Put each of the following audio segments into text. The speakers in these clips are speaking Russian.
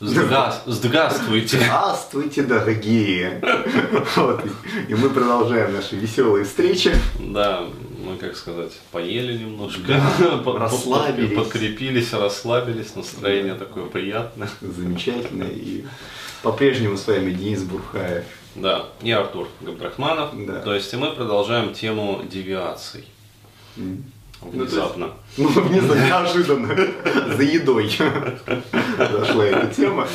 Здра- Здравствуйте. Здравствуйте, дорогие! Вот, и мы продолжаем наши веселые встречи. Да, мы, как сказать, поели немножко, под- Расслабились. подкрепились, расслабились, настроение такое приятное. Замечательно. И по-прежнему с вами Денис Бурхаев. Да, и Артур Габдрахманов. Да. То есть и мы продолжаем тему девиаций. М. Внезапно. Ну, внезапно, неожиданно, за едой зашла эта тема.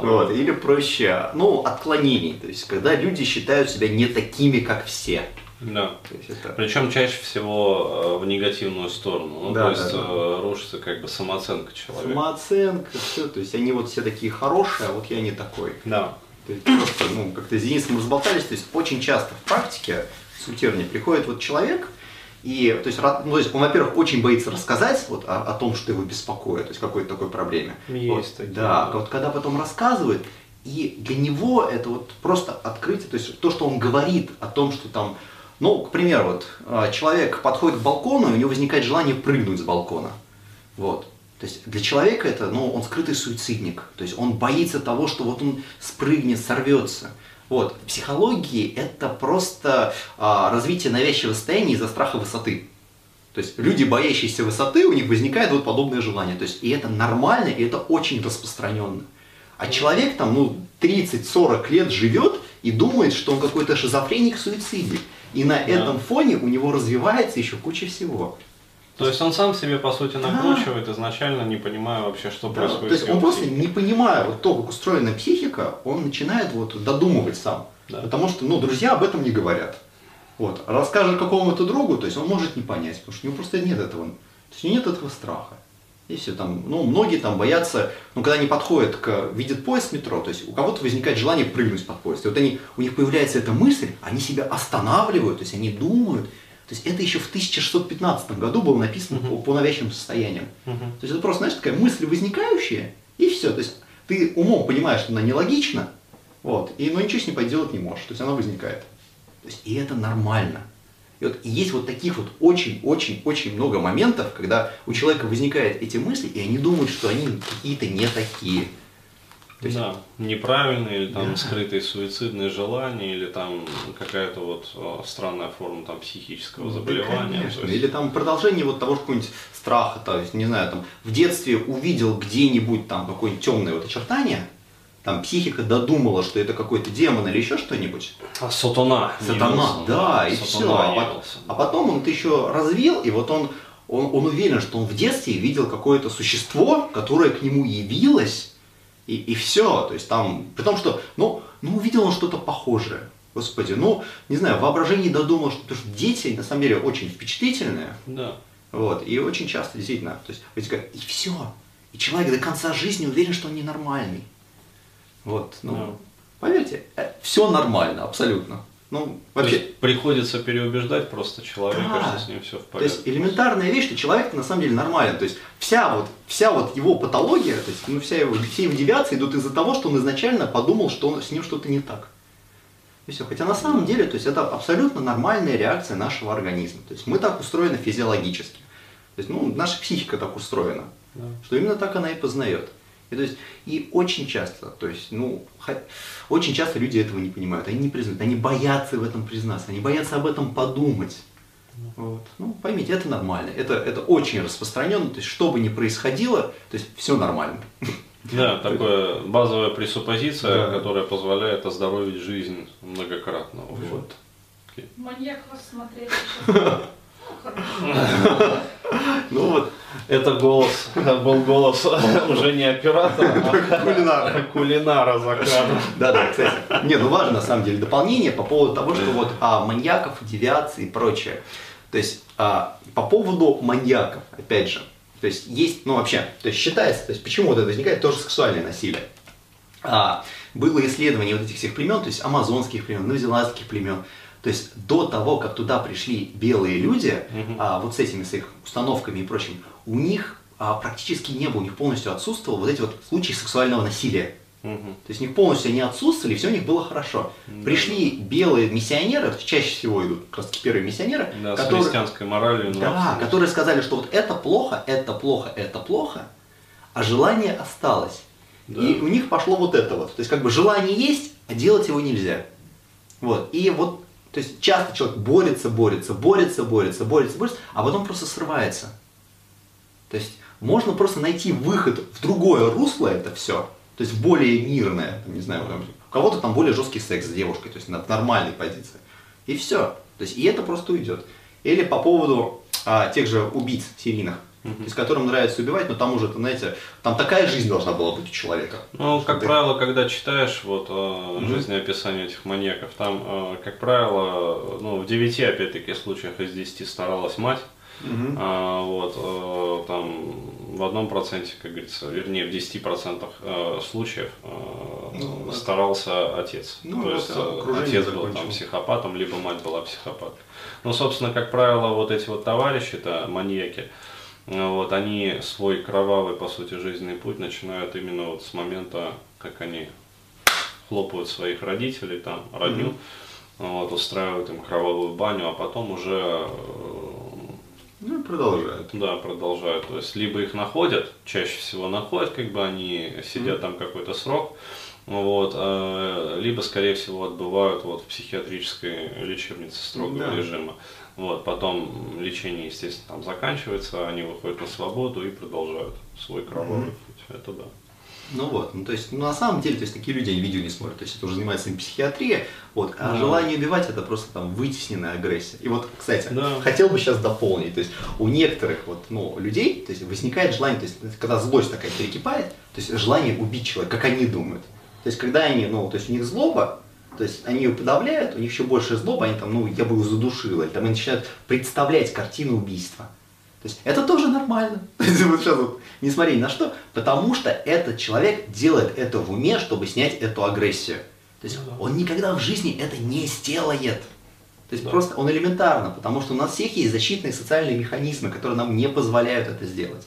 Вот. Или проще, ну, отклонений. То есть, когда люди считают себя не такими, как все. Да. То есть, это Причем чаще всего э, в негативную сторону. Ну, Да, то есть да, да. э, рушится как бы самооценка человека. самооценка, все. То есть, они вот все такие хорошие, а вот я не такой. Да. То есть просто, ну, как-то с Денисом разболтались, то есть очень часто в практике сутирне приходит вот человек, и, то есть, ну, то есть он, во-первых, очень боится рассказать вот о, о том, что его беспокоит, то есть какой-то такой проблеме. Есть Вот, такие, Да, да. вот когда потом рассказывает, и для него это вот просто открытие, то есть то, что он говорит о том, что там, ну, к примеру, вот а, человек подходит к балкону, и у него возникает желание прыгнуть с балкона. Вот. То есть для человека это, ну, он скрытый суицидник. То есть он боится того, что вот он спрыгнет, сорвется. Вот. В психологии это просто а, развитие навязчивого состояния из-за страха высоты. То есть люди, боящиеся высоты, у них возникает вот подобное желание. То есть и это нормально, и это очень распространенно. А человек там, ну, 30-40 лет живет и думает, что он какой-то шизофреник суицидик. И на этом фоне у него развивается еще куча всего. То есть он сам себе, по сути, накручивает, изначально не понимая вообще, что Да, происходит. то есть он просто не понимая вот то, как устроена психика, он начинает вот додумывать сам. Да. Потому что, ну, друзья об этом не говорят. Вот. Расскажет какому-то другу, то есть он может не понять, потому что у него просто нет этого. То есть у него нет этого страха. И все там, ну, многие там боятся, ну, когда они подходят к, видят поезд метро, то есть у кого-то возникает желание прыгнуть под поезд. И вот они, у них появляется эта мысль, они себя останавливают, то есть они думают. То есть это еще в 1615 году было написано по, по навязчивым состояниям. Мгм. То есть это просто, знаешь, такая мысль возникающая, и все. То есть ты умом понимаешь, что она нелогична, вот, и, но ничего с ней поделать не можешь. То есть она возникает. То есть и это нормально. И вот и есть вот таких вот очень-очень-очень много моментов, когда у человека возникают эти мысли, и они думают, что они какие-то не такие. То есть- Да, неправильные или там Да. скрытые суицидные желания, или там какая-то вот э, странная форма там психического Да, заболевания. конечно. То есть- Или там продолжение вот того какого-нибудь страха, то есть, не знаю, там в детстве увидел где-нибудь там какое-нибудь темное вот очертание, там психика додумала, что это какой-то демон или еще что-нибудь. А сатана. Сатана, явился, да, и все. А, явился. а потом он это еще развил, и вот он, он, он уверен, что он в детстве видел какое-то существо, которое к нему явилось, и, и все. То есть там, при том, что, ну, ну, увидел он что-то похожее. Господи, ну, не знаю, воображение додумал, что, потому что дети, на самом деле, очень впечатлительные, Да. вот, и очень часто, действительно, то есть, возникает, и все. И человек до конца жизни уверен, что он ненормальный. Вот, ну, Да. поверьте, все нормально, абсолютно. Ну, То вообще, есть приходится переубеждать просто человека, Да. что с ним все в То порядке. есть элементарная вещь, что человек на самом деле нормален. То есть вся вот, вся вот его патология, то есть ну, вся его, все его девиации идут из-за того, что он изначально подумал, что он, с ним что-то не так. И все. Хотя на самом деле, то есть это абсолютно нормальная реакция нашего организма. То есть мы так устроены физиологически. То есть, ну, наша психика так устроена, Да. что именно так она и познает. И, то есть, и очень часто, то есть, ну, очень часто люди этого не понимают, они не признают, они боятся в этом признаться, они боятся об этом подумать. Вот. Ну, поймите, это нормально, это, это очень распространенно, то есть, что бы ни происходило, то есть, все нормально. Да, такая базовая пресуппозиция, Да. которая позволяет оздоровить жизнь многократно. Вот. Маньяков смотреть еще. Ну вот, Это голос, был голос уже не оператора, а кулинара. кулинара за кадром. Да, да, кстати. Не, ну важно на самом деле дополнение по поводу того, что вот а, маньяков, девиации и прочее. То есть а, по поводу маньяков, опять же, то есть есть, ну вообще, то есть считается, то есть почему вот это возникает тоже сексуальное насилие. А, было исследование вот этих всех племен, то есть амазонских племен, новозеландских племен. То есть до того, как туда пришли белые люди, Мгм. а, вот с этими с их установками и прочим, у них а, практически не было, у них полностью отсутствовал вот эти вот случаи сексуального насилия. Мгм. То есть у них полностью они отсутствовали, все у них было хорошо. Да. Пришли белые миссионеры, чаще всего идут как раз таки первые миссионеры, Да, с которые, христианской моралью и да, которые сказали, что вот это плохо, это плохо, это плохо, а желание осталось. Да. И у них пошло вот это вот. То есть как бы желание есть, а делать его нельзя. Вот. И вот, то есть часто человек борется, борется, борется, борется, борется, борется, а потом просто срывается. То есть можно просто найти выход в другое русло это все, то есть более мирное, там, не знаю, там, у кого-то там более жесткий секс с девушкой, то есть на нормальной позиции. И все. То есть и это просто уйдет. Или по поводу а, тех же убийц серийных, то есть которым нравится убивать, но там уже, знаете, там такая жизнь должна была быть у человека. Ну, как Ты- правило, когда читаешь вот э, жизнеописание этих маньяков, там, э, как правило, ну, в 9, опять-таки, случаях из 10 старалась мать. А, вот, э, там, в одном проценте, как говорится, вернее, в 10% э, случаев э, Ну, старался отец. Ну, То есть отец был там психопатом, либо мать была психопаткой. Ну, собственно, как правило, вот эти вот товарищи-то, маньяки, э, вот, они свой кровавый, по сути, жизненный путь начинают именно вот с момента, как они хлопают своих родителей, там, родню, вот, устраивают им кровавую баню, а потом уже Ну и продолжают. да, продолжают. То есть либо их находят, чаще всего находят, как бы они сидят там какой-то срок, вот, э, либо, скорее всего, отбывают вот в психиатрической лечебнице строгого Да. режима. Вот, потом лечение, естественно, там заканчивается, они выходят на свободу и продолжают свой кровавый путь. Это да. Ну вот, ну то есть, ну, на самом деле, то есть такие люди они видео не смотрят, то есть это уже занимается им психиатрия, вот, а Да. желание убивать это просто там вытесненная агрессия. И вот, кстати, Да. хотел бы сейчас дополнить, то есть у некоторых вот, ну, людей, то есть возникает желание, то есть когда злость такая перекипает, то есть желание убить человека, как они думают. То есть когда они, ну, то есть у них злоба, то есть они ее подавляют, у них еще больше злоба, они там, ну, я бы его задушил, или там они начинают представлять картину убийства. То есть это тоже нормально. Есть сейчас вот, несмотря ни на что, потому что этот человек делает это в уме, чтобы снять эту агрессию. То есть Ну да. он никогда в жизни это не сделает. То есть Да. просто он элементарно, потому что у нас всех есть защитные социальные механизмы, которые нам не позволяют это сделать.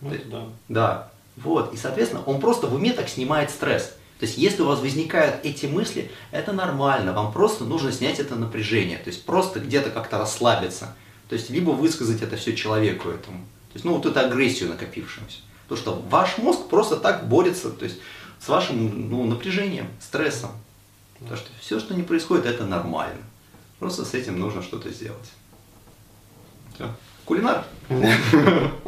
Ну, да. Да, вот. И, соответственно, он просто в уме так снимает стресс. То есть, если у вас возникают эти мысли, это нормально, вам просто нужно снять это напряжение, то есть просто где-то как-то расслабиться. То есть, либо высказать это все человеку этому. То есть, ну, вот эту агрессию накопившуюся. То, что ваш мозг просто так борется, то есть, с вашим ну, напряжением, стрессом. Потому что все, что не происходит, это нормально. Просто с этим нужно что-то сделать. Все. Кулинар.